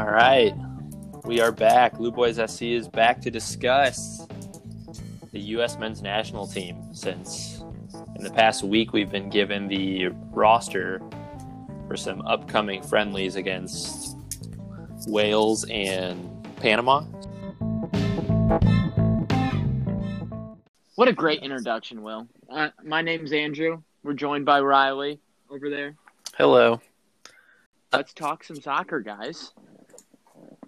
All right. We are back. Blue Boys SC is back to discuss the U.S. men's national team since in the past week we've been given the roster for some upcoming friendlies against Wales and Panama. What a great introduction, Will. Uh, my name's Andrew. We're joined by Riley over there. Hello. Let's talk some soccer, guys.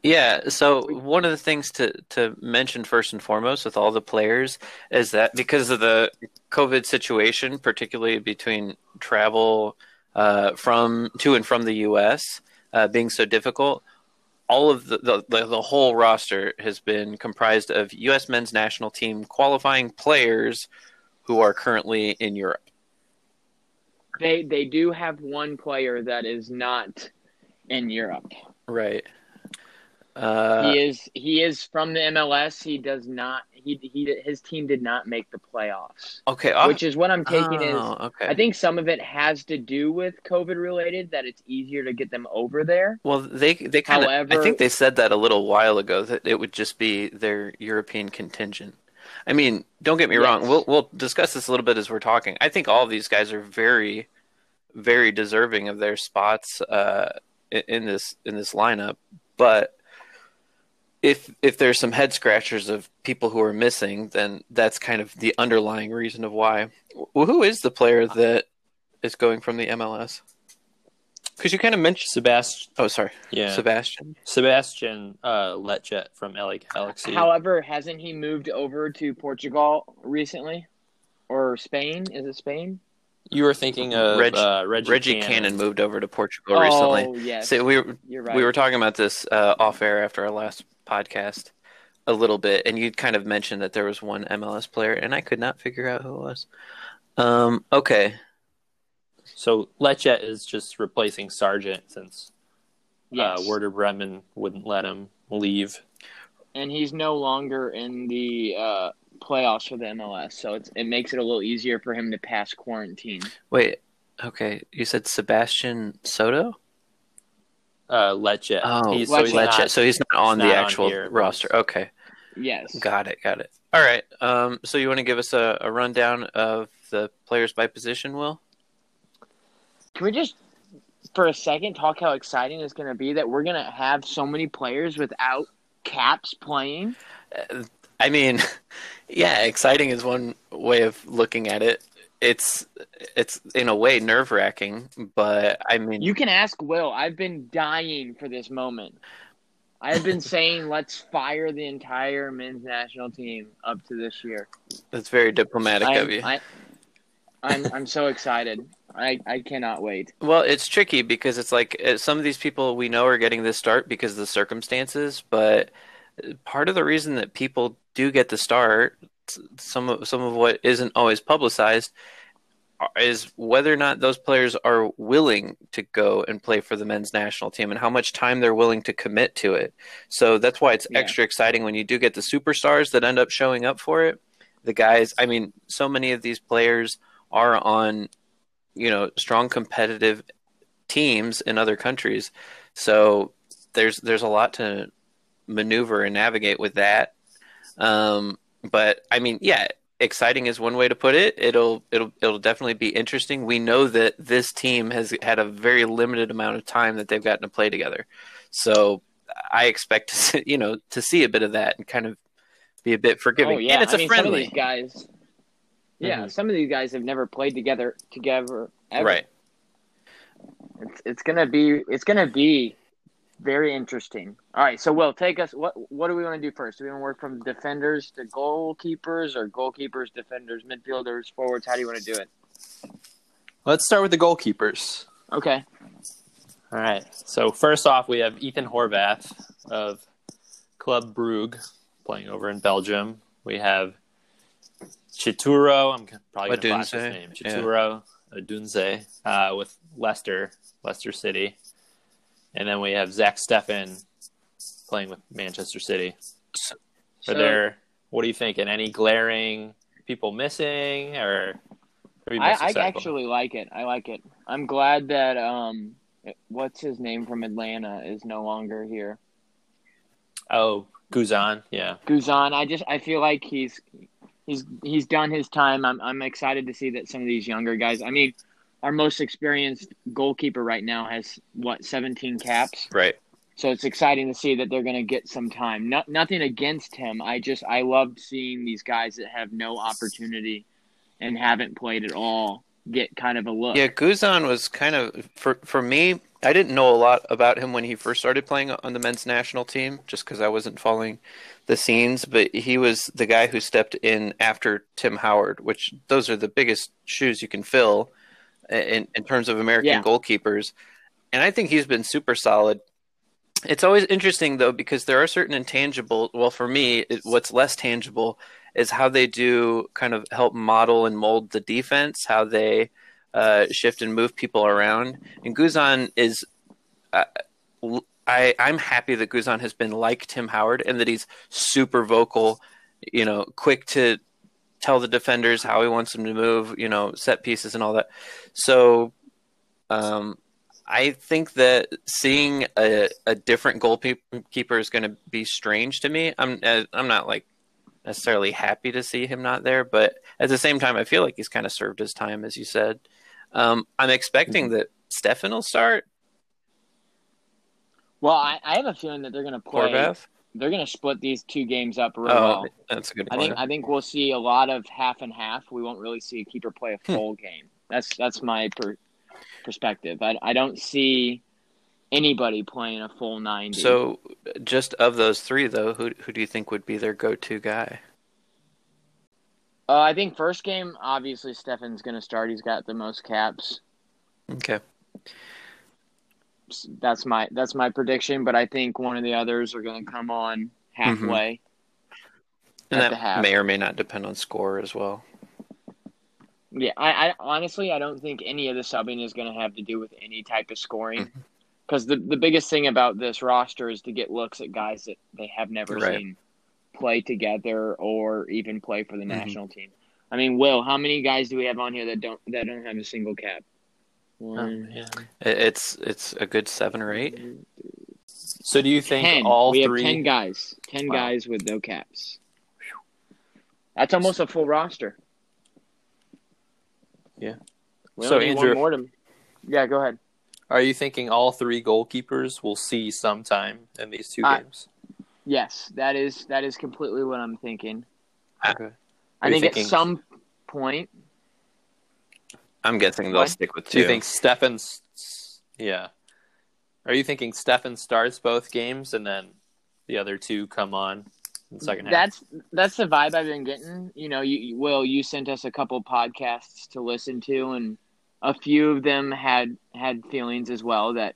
Yeah, so one of the things to, to mention first and foremost with all the players is that because of the COVID situation, particularly between travel uh, from to and from the U.S. Uh, being so difficult, all of the, the, the the whole roster has been comprised of U.S. men's national team qualifying players who are currently in Europe. They they do have one player that is not in Europe. Right. Uh, he is he is from the MLS. He does not he he his team did not make the playoffs. okay. Which is what I'm taking is oh, okay. I think some of it has to do with COVID related that it's easier to get them over there. Well, they they kind of. I think they said that a little while ago that it would just be their European contingent. I mean, don't get me wrong. We'll we'll discuss this a little bit as we're talking. I think all of these guys are very, very deserving of their spots uh, in, in this in this lineup. But if if there's some head scratchers of people who are missing, then that's kind of the underlying reason of why. Well, who is the player that is going from the MLS? Because you kind of mentioned Sebastian. Oh, sorry, Yeah. Sebastian. Sebastian uh, Lletget from LA Galaxy. However, hasn't he moved over to Portugal recently? Or Spain? Is it Spain? You were thinking of Reg- uh, Reggie, Reggie Cannon. Cannon moved over to Portugal recently. Oh, yes. So we were right. we were talking about this uh, off air after our last podcast a little bit, and you kind of mentioned that there was one MLS player, and I could not figure out who it was. Um, okay, So Lletget is just replacing Sargent since yes. uh, Werder Bremen wouldn't let him leave. and he's no longer in the uh, playoffs for the MLS, so it's, it makes it a little easier for him to pass quarantine. wait, okay, you said Sebastian Soto? Uh, Lletget. Oh, he's, Lletget. so he's Lecce. not- so he's not on not the on actual here, roster. he's- Okay, Yes. got it, got it. All right. Um, so you want to give us a, a rundown of the players by position, Will? Can we just, for a second, talk how exciting it's going to be that we're going to have so many players without caps playing? I mean, yeah, exciting is one way of looking at it. It's it's in a way nerve wracking, but I mean, You can ask Will. I've been dying for this moment. I've been saying let's fire the entire men's national team up to this year. that's very diplomatic I, of you. I, I'm I'm so excited. I, I cannot wait. well, it's tricky because it's like uh, some of these people we know are getting this start because of the circumstances, but part of the reason that people do get the start, some of some of what isn't always publicized, is whether or not those players are willing to go and play for the men's national team and how much time they're willing to commit to it. So that's why it's Yeah. extra exciting when you do get the superstars that end up showing up for it. The guys, I mean, so many of these players are on, you know, strong competitive teams in other countries. So there's there's a lot to maneuver and navigate with that. Um, but I mean, yeah, exciting is one way to put it. It'll it'll it'll definitely be interesting. We know that this team has had a very limited amount of time that they've gotten to play together. So I expect to see, you know to see a bit of that and kind of be a bit forgiving. Oh yeah, and it's I a mean, friendly, guys, yeah, Mhm. some of these guys have never played together together ever. right? It's it's gonna be it's gonna be very interesting. All right, so Will, take us. What what do we want to do first? Do we want to work from defenders to goalkeepers, or goalkeepers, defenders, midfielders, forwards? How do you want to do it? Let's start with the goalkeepers. Okay. All right. So first off, we have Ethan Horvath of Club Brugge playing over in Belgium. We have Chituru. I'm probably going to botch his Odunze, name. yeah. Chituru Odunze uh, with Leicester, Leicester City, and then we have Zack Steffen playing with Manchester City. So- Are there? What are you thinking? Any glaring people missing, or I, I actually like it. I like it. I'm glad that um what's his name from Atlanta is no longer here. Oh, Guzan, yeah. Guzan, I just I feel like he's he's he's done his time. I'm I'm excited to see that some of these younger guys. I mean, our most experienced goalkeeper right now has what 17 caps. Right. So it's exciting to see that they're going to get some time. Not nothing against him. I just I love seeing these guys that have no opportunity and haven't played at all get kind of a look. Yeah, Guzan was kind of for for me. I didn't know a lot about him when he first started playing on the men's national team, just because I wasn't following the scenes. But he was the guy who stepped in after Tim Howard, which those are the biggest shoes you can fill in in terms of American Yeah. goalkeepers. And I think he's been super solid. It's always interesting though because there are certain intangible. Well, for me, it, what's less tangible is how they do kind of help model and mold the defense, how they uh, shift and move people around. And Guzan is, uh, I I'm happy that Guzan has been like Tim Howard and that he's super vocal, you know, quick to tell the defenders how he wants them to move, you know, set pieces and all that. So, um, I think that seeing a, a different goalkeeper is going to be strange to me. I'm uh, I'm not like necessarily happy to see him not there, but at the same time, I feel like he's kind of served his time, as you said. Um, I'm expecting that Steffen will start. Well, I, I have a feeling that they're going to play. Horvath. They're going to split these two games up real Oh, well. that's a good Point. I think I think we'll see a lot of half and half. We won't really see a keeper play a Hmm. full game. That's that's my per, perspective. I I don't see anybody playing a full ninety. So, just of those three, though, who who do you think would be their go-to guy? uh, I think first game obviously Steffen's going to start. He's got the most caps. Okay, That's my that's my prediction. But I think one of the others are going to come on halfway. and At the that half. may or may not depend on score as well. Yeah, I, I honestly I don't think any of the subbing is going to have to do with any type of scoring. Mm-hmm. Because the the biggest thing about this roster is to get looks at guys that they have never Right. seen play together or even play for the Mhm. national team. I mean, Will, how many guys do we have on here that don't that don't have a single cap? Oh, one, yeah. It- It's it's a good seven or eight. So do you think ten. all we three? have ten guys. Ten Wow. guys with no caps. That's almost a full roster. Yeah. We So, Andrew- one more to. Yeah, go ahead. Are you thinking all three goalkeepers will see some time in these two I- games? Yes, that is that is completely what I'm thinking. Okay. I think thinking- at some point, I'm guessing they'll What? stick with two. Do you think Steffen's? Yeah. Are you thinking Steffen starts both games and then the other two come on in the second half? that's that's the vibe I've been getting. You know, you, you- Will, you sent us a couple podcasts to listen to, and a few of them had had feelings as well that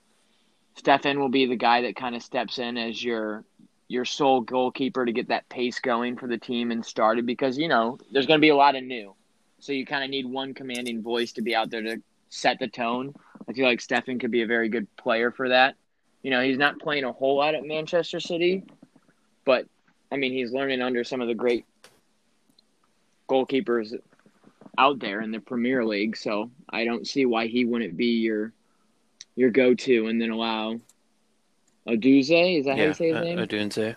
Steffen will be the guy that kind of steps in as your your sole goalkeeper to get that pace going for the team and started because you know there's going to be a lot of new, so you kind of need one commanding voice to be out there to set the tone. I feel like Steffen could be a very good player for that. You know, he's not playing a whole lot at Manchester City, but I mean, he's learning under some of the great goalkeepers out there in the Premier League. So I don't see why he wouldn't be your your go to, and then allow Oduze. Is that how you say his uh, name? Odunze.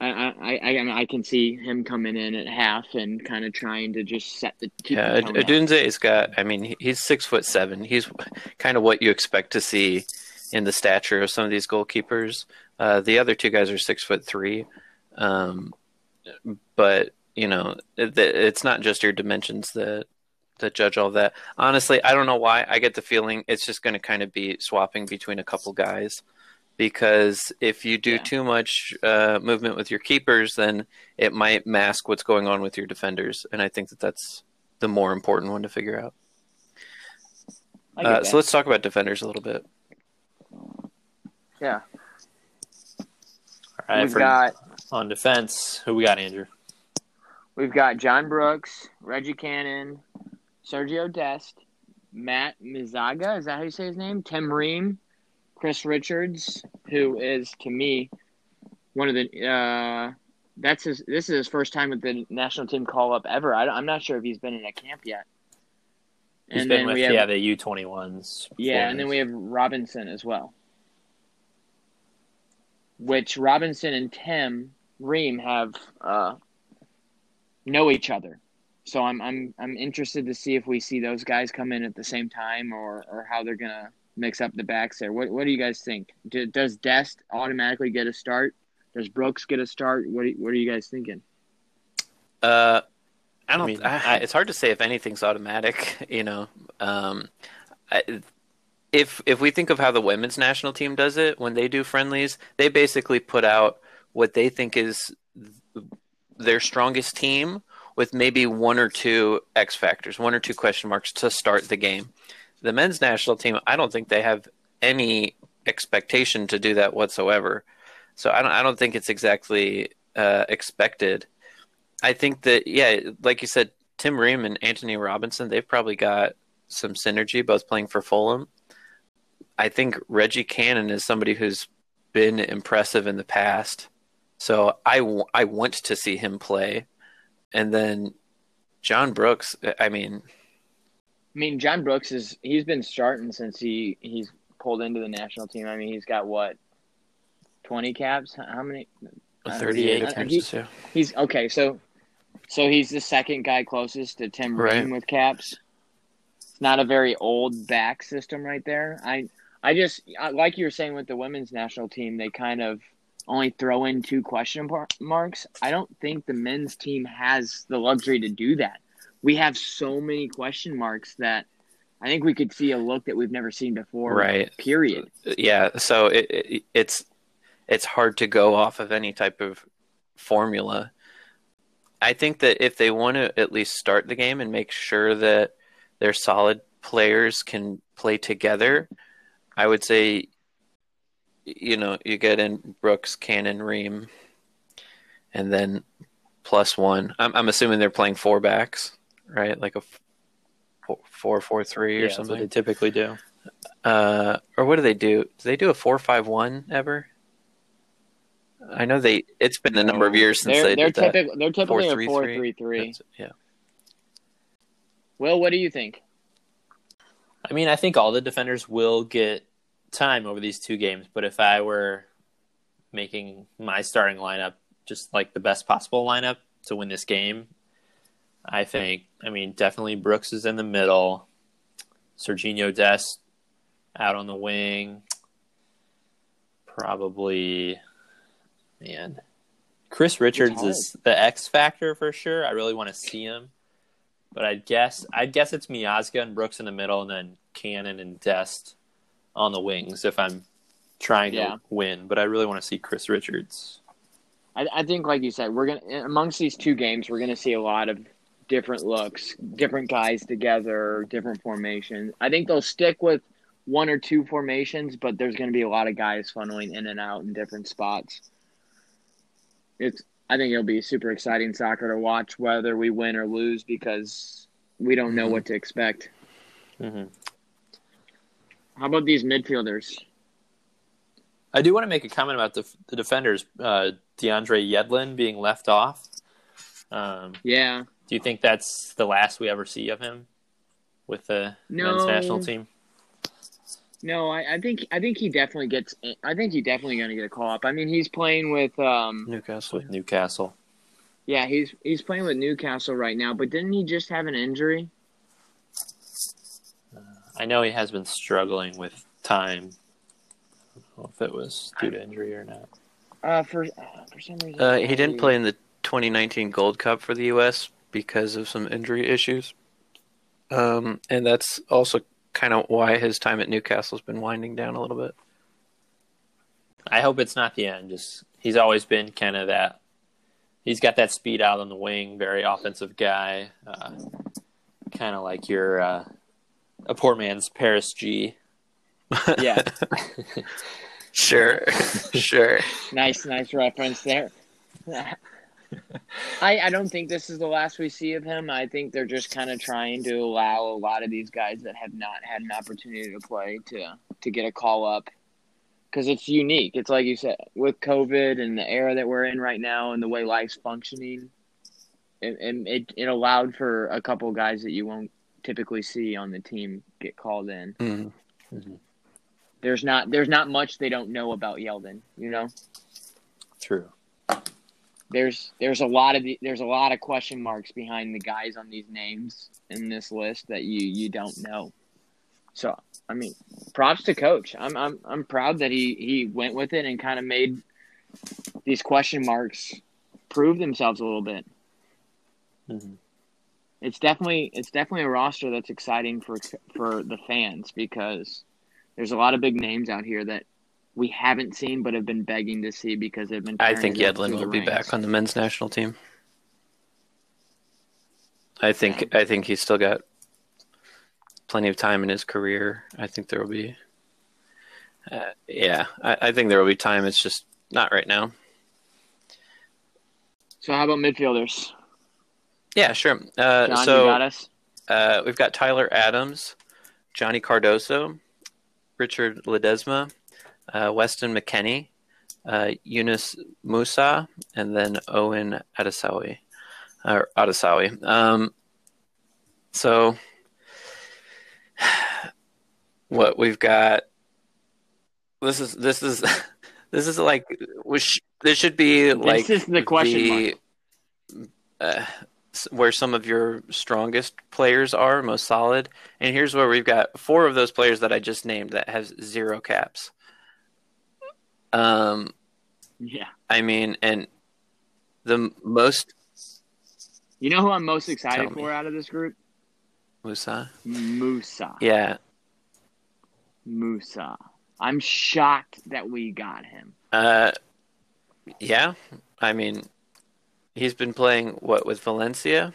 I, I I I I can see him coming in at half and kind of trying to just set the Yeah, the tone. Odunze's got. I mean, he's six foot seven. He's kind of what you expect to see in the stature of some of these goalkeepers. Uh, the other two guys are six foot three, um, but you know, it, it's not just your dimensions that that judge all that. Honestly, I don't know why. I get the feeling it's just going to kind of be swapping between a couple guys. Because if you do Yeah. too much uh, movement with your keepers, then it might mask what's going on with your defenders, and I think that that's the more important one to figure out. Uh, so let's talk about defenders a little bit. yeah, All right, we've for, got on defense, who we got, Andrew? we've got John Brooks, Reggie Cannon, Sergio Dest, Matt Miazga. Is that how you say his name? Tim Ream, Chris Richards, who is to me one of the. Uh, that's his. This is his first time with the national team call up ever. I, am not sure if he's been in a camp yet. He's and been with have yeah the U twenty ones. yeah, and then we have Robinson as well. Which Robinson and Tim Ream have uh, know each other. So I'm I'm I'm interested to see if we see those guys come in at the same time or or how they're gonna mix up the backs there. What what do you guys think? Do, does Dest automatically get a start? Does Brooks get a start? What are, what are you guys thinking? Uh, I don't. I mean, I, I- it's hard to say if anything's automatic. You know, um, I, if if we think of how the women's national team does it when they do friendlies, they basically put out what they think is their strongest team with maybe one or two X factors, one or two question marks to start the game. The men's national team, I don't think they have any expectation to do that whatsoever. So I don't I don't think it's exactly uh, expected. I think that yeah, like you said, Tim Ream and Antonee Robinson, they've probably got some synergy both playing for Fulham. I think Reggie Cannon is somebody who's been impressive in the past. So I, w- I want to see him play. And then John Brooks, I mean, I mean, John Brooks is he's been starting since he he's pulled into the national team. I mean, he's got what twenty caps? How many? 38 he-. He's okay. So, so he's the second guy closest to Tim Right. With caps. It's not a very old back system right there. I, I just like you were saying with the women's national team, they kind of only throw in two question marks. I don't think the men's team has the luxury to do that. We have so many question marks that I think we could see a look that we've never seen before. Right. Period. yeah so it, it it's it's hard to go off of any type of formula i think that if they want to at least start the game and make sure that their solid players can play together i would say you know you get in brooks cannon ream and then plus one i'm, I'm assuming they're playing four backs right like a f- four four, four three Yeah, or that's what something they typically do. uh, or what do they do? Do they do a four five one ever? I know they. It's been a number of years since they're they they're did that. They're typically a 4-3-3. four three three. That's- Yeah, Well, what do you think? I mean, I think all the defenders will get time over these two games, but if I were making my starting lineup just like the best possible lineup to win this game, I think, I mean, definitely Brooks is in the middle, Sergiño Dest out on the wing, probably, man, Chris Richards is the X factor for sure. I really want to see him. But I'd guess I'd guess it's Miazga and Brooks in the middle, and then Cannon and Dest on the wings if I'm trying Yeah. to win. But I really want to see Chris Richards. I, I think, like you said, we're gonna amongst these two games, we're gonna see a lot of different looks, different guys together, different formations. I think they'll stick with one or two formations, but there's gonna be a lot of guys funneling in and out in different spots. It's I think it'll be super exciting soccer to watch, whether we win or lose, because we don't know Mhm. what to expect. Mm-hmm. How about these midfielders? I do want to make a comment about the the defenders, uh, DeAndre Yedlin being left off. Um, Yeah, do you think that's the last we ever see of him with the men's national team? no, I, I think I think he definitely gets. I think he definitely gonna get a call up. I mean, he's playing with um, Newcastle. With Newcastle, Yeah, he's he's playing with Newcastle right now, but didn't he just have an injury? I know he has been struggling with time. I don't know if it was due to injury or not. Uh, for uh, for some reason. Uh, he didn't play in the 2019 Gold Cup for the U.S. because of some injury issues, um, and that's also kind of why his time at Newcastle's been winding down a little bit. I hope it's not the end. Just he's always been kind of that. He's got that speed out on the wing, very offensive guy. Uh, kind of like your uh, a poor man's Paris G. Yeah, Sure, sure. nice, nice reference there. I I don't think this is the last we see of him. I think they're just kind of trying to allow a lot of these guys that have not had an opportunity to play to to get a call up because it's unique. It's like you said with COVID and the era that we're in right now and the way life's functioning. And, and it, it allowed for a couple guys that you won't typically see on the team get called in. Mhm. There's not there's not much they don't know about Yedlin. You know, True. There's there's a lot of the, there's a lot of question marks behind the guys on these names in this list that you you don't know. So I mean, props to coach. I'm I'm I'm proud that he he went with it and kind of made these question marks prove themselves a little bit. Mhm. It's definitely it's definitely a roster that's exciting for for the fans because there's a lot of big names out here that we haven't seen but have been begging to see because they've been. I think Yedlin will be back on the men's national team. I think I think he's still got plenty of time in his career. I think there will be. Uh, yeah, I, I think there will be time. It's just not right now. So how about midfielders? Yeah, sure. Uh, John, so you got us. Uh, we've got Tyler Adams, Johnny Cardoso, Richard Ledezma, uh, Weston McKennie, uh, Yunus Musah, and then Owen Otasowie. Or Adesawi. Um, so, what we've got. This is this is this is like which this should be like this is the question the, uh, where some of your strongest players are, most solid. And here's where we've got four of those players that I just named that has zero caps. Um, Yeah. I mean, and the most You know who I'm most excited Tell me. for out of this group? Musah, Musah. yeah, Musah. I'm shocked that we got him. uh, yeah. I mean, he's been playing what with Valencia.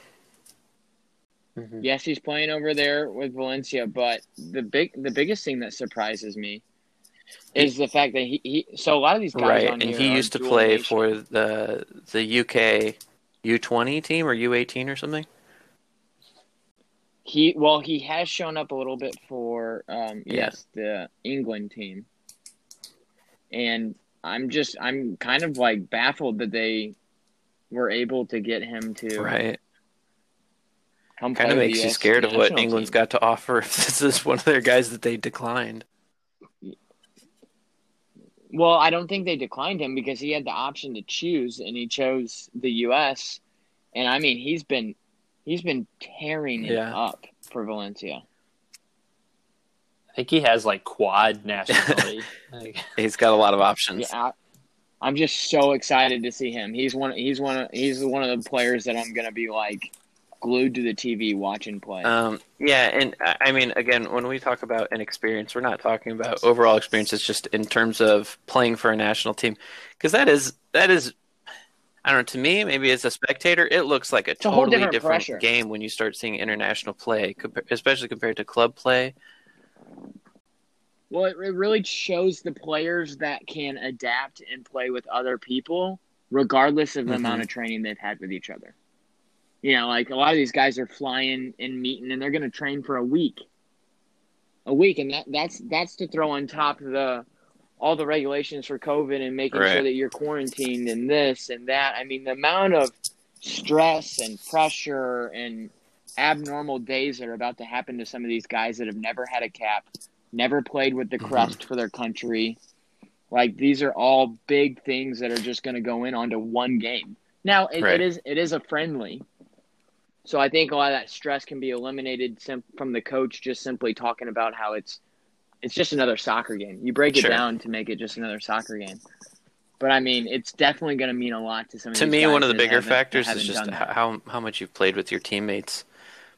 Mhm. Yes, he's playing over there with Valencia, but the big the biggest thing that surprises me is the fact that he, he so a lot of these guys right, and he used to play nation. for the the UK U20 team or U18 or something. He well, he has shown up a little bit for um, Yeah. yes the England team, and I'm just I'm kind of like baffled that they were able to get him to Right. come Kind of makes you scared of what England's team. got to offer if this is one of their guys that they declined. Well, I don't think they declined him because he had the option to choose, and he chose the U.S. And I mean, he's been he's been tearing it Yeah. up for Valencia. I think he has like quad nationality. like, He's got a lot of options. Yeah, I, I'm just so excited to see him. He's one. He's one. Of, he's one of the players that I'm gonna be like glued to the TV watching play. Um, yeah, and I mean, again, when we talk about an experience, we're not talking about overall experience. It's just in terms of playing for a national team, because that is that is, I don't know. To me, maybe as a spectator, it looks like a a whole totally different different game when you start seeing international play, especially compared to club play. Well, it, really shows the players that can adapt and play with other people, regardless of the Mhm. amount of training they've had with each other. You know, like a lot of these guys are flying and meeting, and they're going to train for a week, a week, and that that's that's to throw on top of the all the regulations for COVID and making Right. sure that you're quarantined and this and that. I mean, the amount of stress and pressure and abnormal days that are about to happen to some of these guys that have never had a cap, never played with the mm-hmm. crest for their country. Like these are all big things that are just going to go in onto one game. Now it, Right. it is it is a friendly, so I think a lot of that stress can be eliminated sim- from the coach just simply talking about how it's it's just another soccer game. You break it down to make it just another soccer game. But I mean, it's definitely going to mean a lot to some of to me, one of the bigger factors is just how how much you've played with your teammates.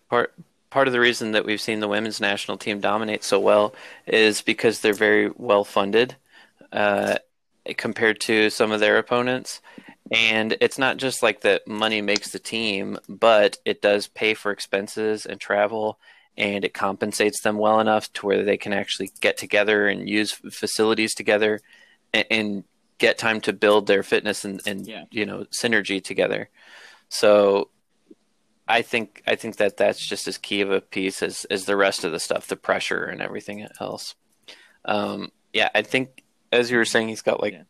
Part part of the reason that we've seen the women's national team dominate so well is because they're very well funded uh, compared to some of their opponents. And it's not just like that money makes the team, but it does pay for expenses and travel, and it compensates them well enough to where they can actually get together and use facilities together and, and get time to build their fitness and, and Yeah. you know synergy together. So I think I think that that's just as key of a piece as as the rest of the stuff, the pressure and everything else. Um, yeah, I think as you were saying, he's got like Yeah.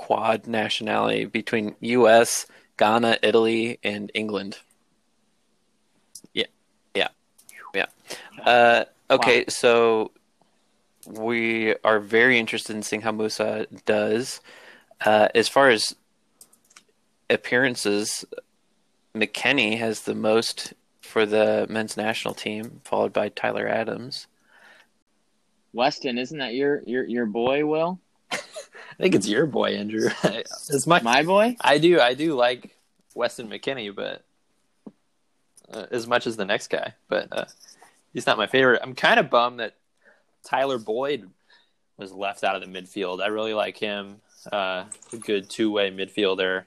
Quad nationality between U.S., Ghana, Italy, and England. Yeah, yeah. Yeah. Uh, okay, so we are very interested in seeing how Musah does. Uh, as far as appearances, McKennie has the most for the men's national team, followed by Tyler Adams. Weston, isn't that your your your boy? Will think it's your boy, Andrew. it's my my boy? I do I do like Weston McKennie, but uh, as much as the next guy, but uh, he's not my favorite. I'm kind of bummed that Tyler Boyd was left out of the midfield. I really like him. Uh, a good two way midfielder.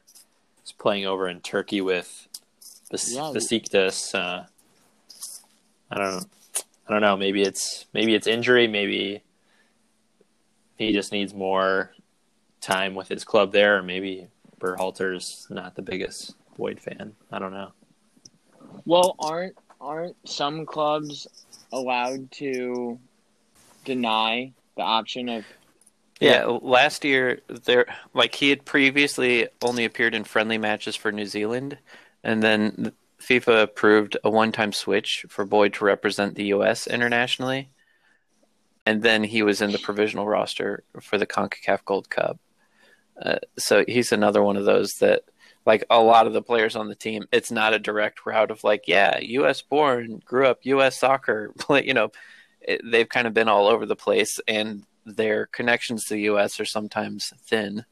He's playing over in Turkey with Yeah. Besiktas. Uh, I don't know. I don't know. Maybe it's maybe it's injury. Maybe he just needs more time with his club there, or maybe Berhalter's not the biggest Boyd fan. I don't know. Well, aren't aren't some clubs allowed to deny the option of Yeah, last year there like he had previously only appeared in friendly matches for New Zealand, and then FIFA approved a one-time switch for Boyd to represent the U.S. internationally, and then he was in the provisional roster for the Concacaf Gold Cup. Uh, so he's another one of those that, like a lot of the players on the team, it's not a direct route of like, yeah, U.S. born, grew up U.S. soccer, play, you know, it, they've kind of been all over the place, and their connections to the U.S. are sometimes thin.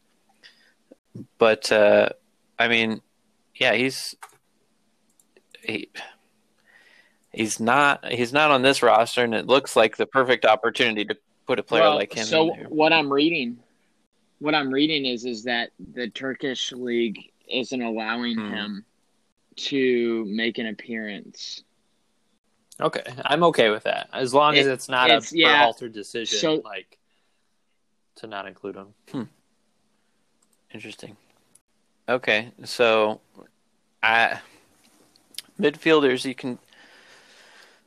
But uh, I mean, yeah, he's he, he's not he's not on this roster, and it looks like the perfect opportunity to put a player Well, like him So in there. what I'm reading, what I'm reading is is that the Turkish league isn't allowing Hmm. him to make an appearance. Okay, I'm okay with that as long as it's not it's- a yeah. Berhalter decision, So- like to not include him. Interesting. Okay, so I midfielders you can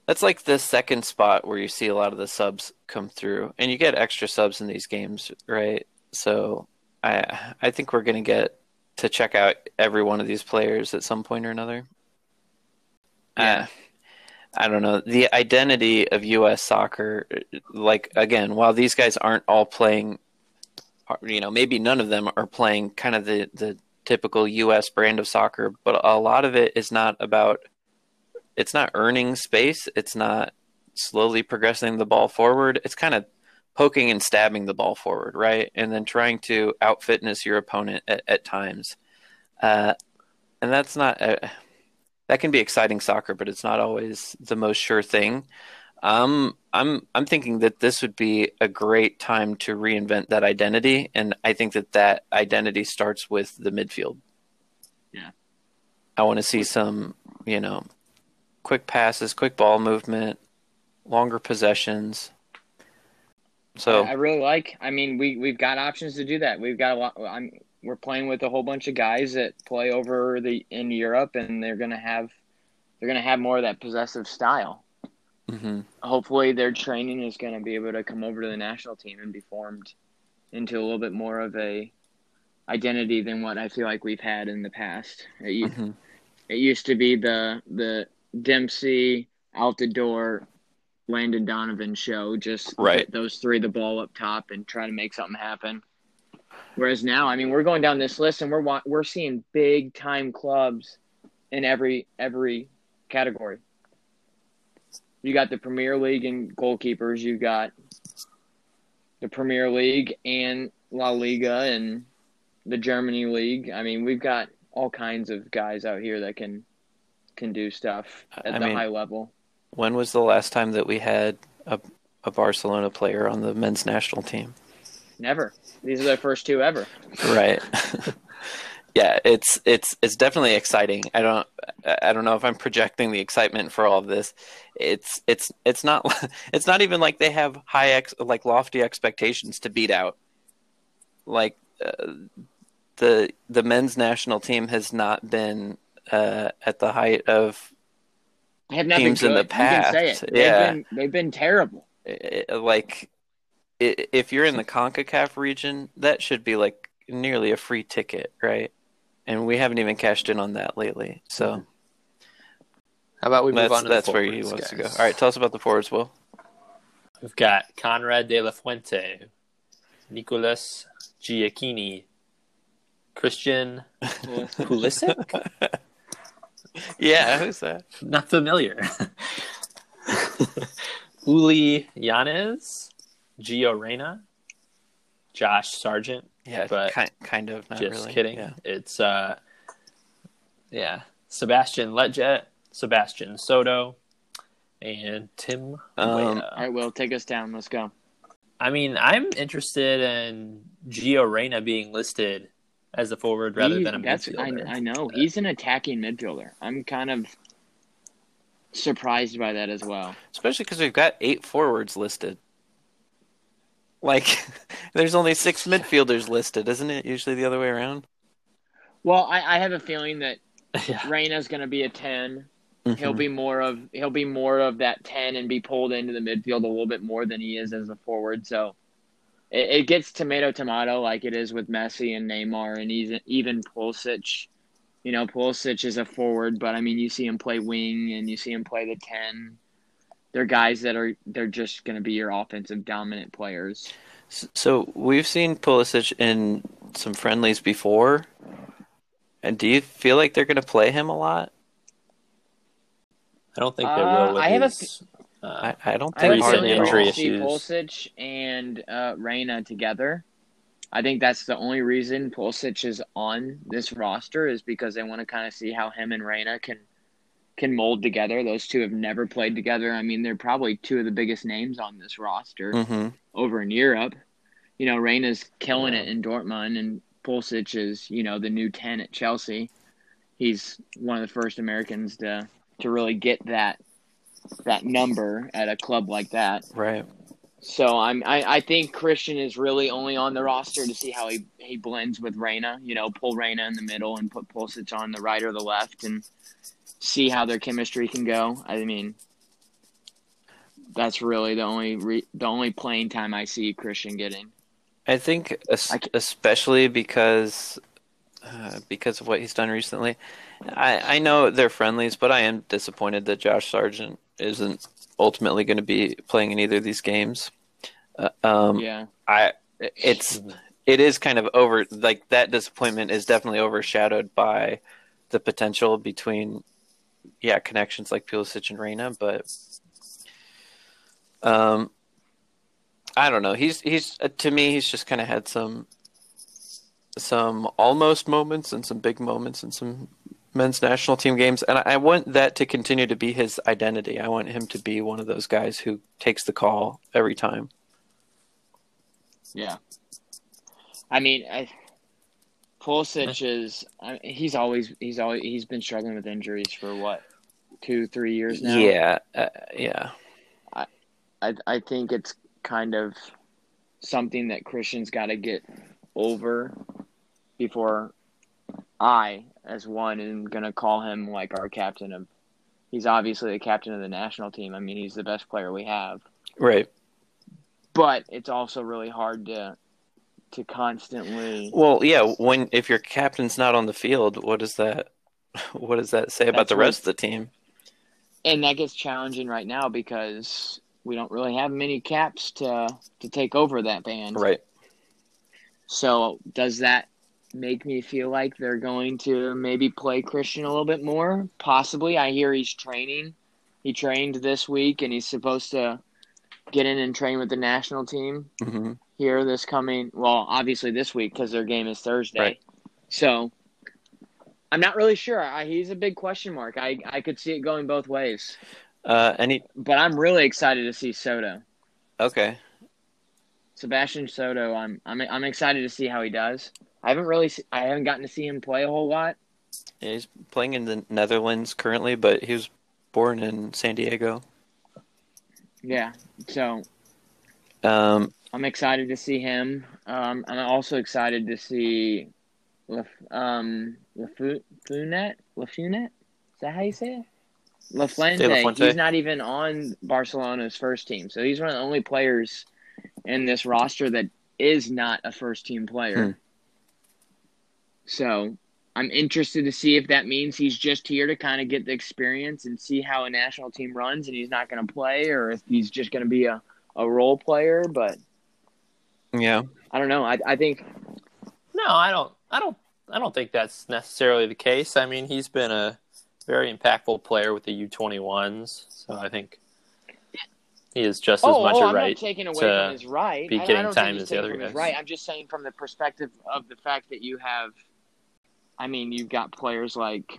that's like the second spot where you see a lot of the subs come through and you get extra subs in these games, right? So I I think we're going to get to check out every one of these players at some point or another. Yeah. Uh, I don't know. The identity of US soccer like again, while these guys aren't all playing you know, maybe none of them are playing kind of the, the typical U.S. brand of soccer, but a lot of it is not about, it's not earning space. It's not slowly progressing the ball forward. It's kind of poking and stabbing the ball forward, right? And then trying to out fitness your opponent at, at times. Uh, and that's not, uh, that can be exciting soccer, but it's not always the most sure thing. Um, I'm I'm thinking that this would be a great time to reinvent that identity, and I think that that identity starts with the midfield. Yeah. I want to see some, you know, quick passes, quick ball movement, longer possessions. So I really like. I mean, we we've got options to do that. We've got a lot. I'm we're playing with a whole bunch of guys that play over the in Europe, and they're gonna have they're gonna have more of that possessive style. mhm. Hopefully, their training is gonna be able to come over to the national team and be formed into a little bit more of a identity than what I feel like we've had in the past. It, Mhm. it used to be the the Dempsey out the door. Landon Donovan show, just Right. those three the ball up top and try to make something happen. Whereas now, I mean, we're going down this list and we're we're seeing big time clubs in every every category. You got the Premier League and goalkeepers. You got the Premier League and La Liga and the Germany League. I mean, we've got all kinds of guys out here that can can do stuff at I the mean- high level. When was the last time that we had a a Barcelona player on the men's national team? Never. These are the first two ever. right yeah it's it's it's definitely exciting i don't i don't know if i'm projecting the excitement for all of this it's it's it's not it's not even like they have high ex like lofty expectations to beat out like uh, the the men's national team has not been uh, at the height of have not Teams been in the You say past, it. yeah. They've been, they've been terrible. like if you're in the CONCACAF region, that should be like nearly a free ticket, right? And we haven't even cashed in on that lately. So mm-hmm. How about we move That's on to that's the where he forwards, wants to go. All right, tell us about the forwards, Will. We've got Konrad De La Fuente, Nicholas Gioacchini, Christian Pulisic. Yeah, who's that? Not familiar. Uly Llanez, Gio Reyna, Josh Sargent. Yeah, But kind kind of not Just really. kidding. Yeah. It's uh, yeah, Sebastian Lletget, Sebastian Soto, and Tim. Um, All right, Will, take us down. Let's go. I mean, I'm interested in Gio Reyna being listed as a forward rather He- than a that's midfielder. I, I know he's an attacking midfielder. I'm kind of surprised by that as well. Especially because we've got eight forwards listed. Like, there's only six midfielders listed, isn't it? Usually the other way around. Well, I, I have a feeling that yeah. Reyna's going to be a 10 He'll Mhm. be more of he'll be more of that ten and be pulled into the midfield a little bit more than he is as a forward. So it, it gets tomato tomato like it is with Messi and Neymar and even even Pulisic. You know, Pulisic is a forward, but I mean, you see him play wing and you see him play the ten. They're guys that are they're just going to be your offensive dominant players. So we've seen Pulisic in some friendlies before. And do you feel like they're going to play him a lot? I don't think they Uh, will. With I have a his, uh, I, I don't think a Recent hardly feeling at injury we'll see issues. Pulisic and uh, Reyna together. I think that's the only reason Pulisic is on this roster is because they want to kind of see how him and Reyna can can mold together. Those two have never played together. I mean, they're probably two of the biggest names on this roster hmm over in Europe. You know, Reyna's killing it in Dortmund, and Pulisic is you know the new ten at Chelsea. He's one of the first Americans to to really get that that number at a club like that. Right. So I'm I, I think Christian is really only on the roster to see how he, he blends with Reyna. You know, pull Reyna in the middle and put Pulisic on the right or the left and see how their chemistry can go. I mean, that's really the only re, the only playing time I see Christian getting. I think especially because uh, because of what he's done recently. I, I know they're friendlies, but I am disappointed that Josh Sargent isn't ultimately going to be playing in either of these games. Uh, um, Yeah, I it's it is kind of over like that disappointment is definitely overshadowed by the potential between yeah connections like Pulisic and Reyna, but um I don't know. He's he's uh, to me he's just kind of had some some almost moments and some big moments and some men's national team games and I, I want that to continue to be his identity. I want him to be one of those guys who takes the call every time. yeah. I mean, I, Pulisic is I, he's always he's always he's been struggling with injuries for what two three years now. Yeah, uh, yeah. I I think it's kind of something that Christian's got to get over before I, as one, am gonna call him like our captain of. He's obviously the captain of the national team. I mean, he's the best player we have, Right. but it's also really hard to to constantly. Well, yeah. When if your captain's not on the field, what does that what does that say about the rest of the team? and that gets challenging right now because we don't really have many caps to to take over that band. Right. So does that make me feel like they're going to maybe play Christian a little bit more? Possibly. I hear he's training. He trained this week and he's supposed to get in and train with the national team hmm here this coming well, obviously this week because their game is Thursday. Right. So I'm not really sure. I, he's a big question mark. I I could see it going both ways. Uh, any But I'm really excited to see Soto. okay. Sebastian Soto, I'm I'm I'm excited to see how he does. I haven't really I haven't gotten to see him play a whole lot. Yeah, he's playing in the Netherlands currently, but he was born in San Diego. Yeah. So Um, I'm excited to see him. Um, I'm also excited to see Laf, um Lafunet. Is that how you say it? Lafuente. De He's not even on Barcelona's first team, so he's one of the only players in this roster that is not a first team player. Hmm. So I'm interested to see if that means he's just here to kind of get the experience and see how a national team runs and he's not going to play or if he's just going to be a, a role player. But Yeah. I don't know. I, I think No, I don't. I don't. I don't think that's necessarily the case. I mean, he's been a very impactful player with the U21s, so I think he is just as oh, much oh, a I'm right. not taking away to from his right. be I- I, getting don't time he's as the other from guys. right. I'm just saying from the perspective of the fact that you have, I mean, you've got players like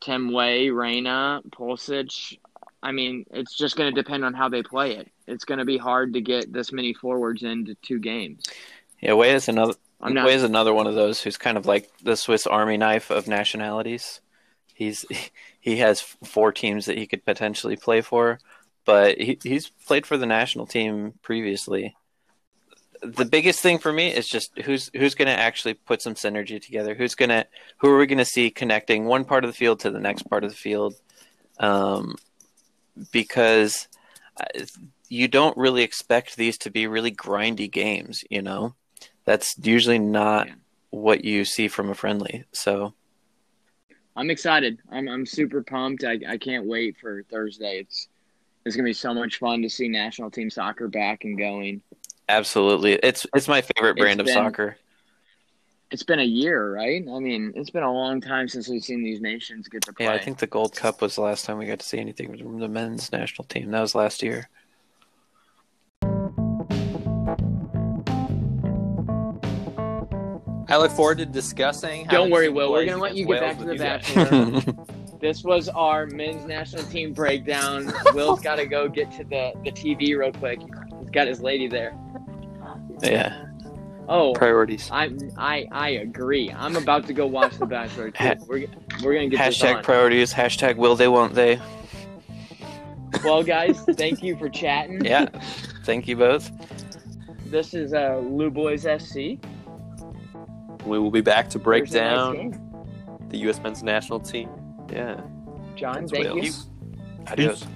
Tim Weah, Reyna, Pulisic. I mean, it's just going to depend on how they play it. It's going to be hard to get this many forwards into two games. Yeah, Weah is another I'm not. Weah is another one of those who's kind of like the Swiss Army knife of nationalities. He's he has four teams that he could potentially play for, but he, he's played for the national team previously. The biggest thing for me is just who's who's going to actually put some synergy together. Who's going to who are we going to see connecting one part of the field to the next part of the field? Um, because you don't really expect these to be really grindy games, you know. That's usually not Yeah. what you see from a friendly. So I'm excited. I'm I'm super pumped. I, I can't wait for Thursday. It's it's gonna be so much fun to see national team soccer back and going. absolutely, it's it's my favorite brand of been- soccer. It's been a year, right? I mean, it's been a long time since we've seen these nations get to play. Yeah, I think the Gold Cup was the last time we got to see anything from the men's national team. That was last year. I look forward to discussing. Don't worry, Will. We're gonna let against you get Wales back to the you guys. Bachelor. this was our men's national team breakdown. Will's got to go get to the, the TV real quick. He's got his lady there. yeah, Oh, priorities. I I I agree. I'm about to go watch The Bachelor too. We're we're gonna get this Hashtag on. priorities. Hashtag will they won't they. well, guys, thank you for chatting. Yeah. Thank you both. This is uh, Lou Boys SC. We will be back to break Thursday night's down game. the U.S. men's national team. Yeah. John, against thank you. Wales. Adios.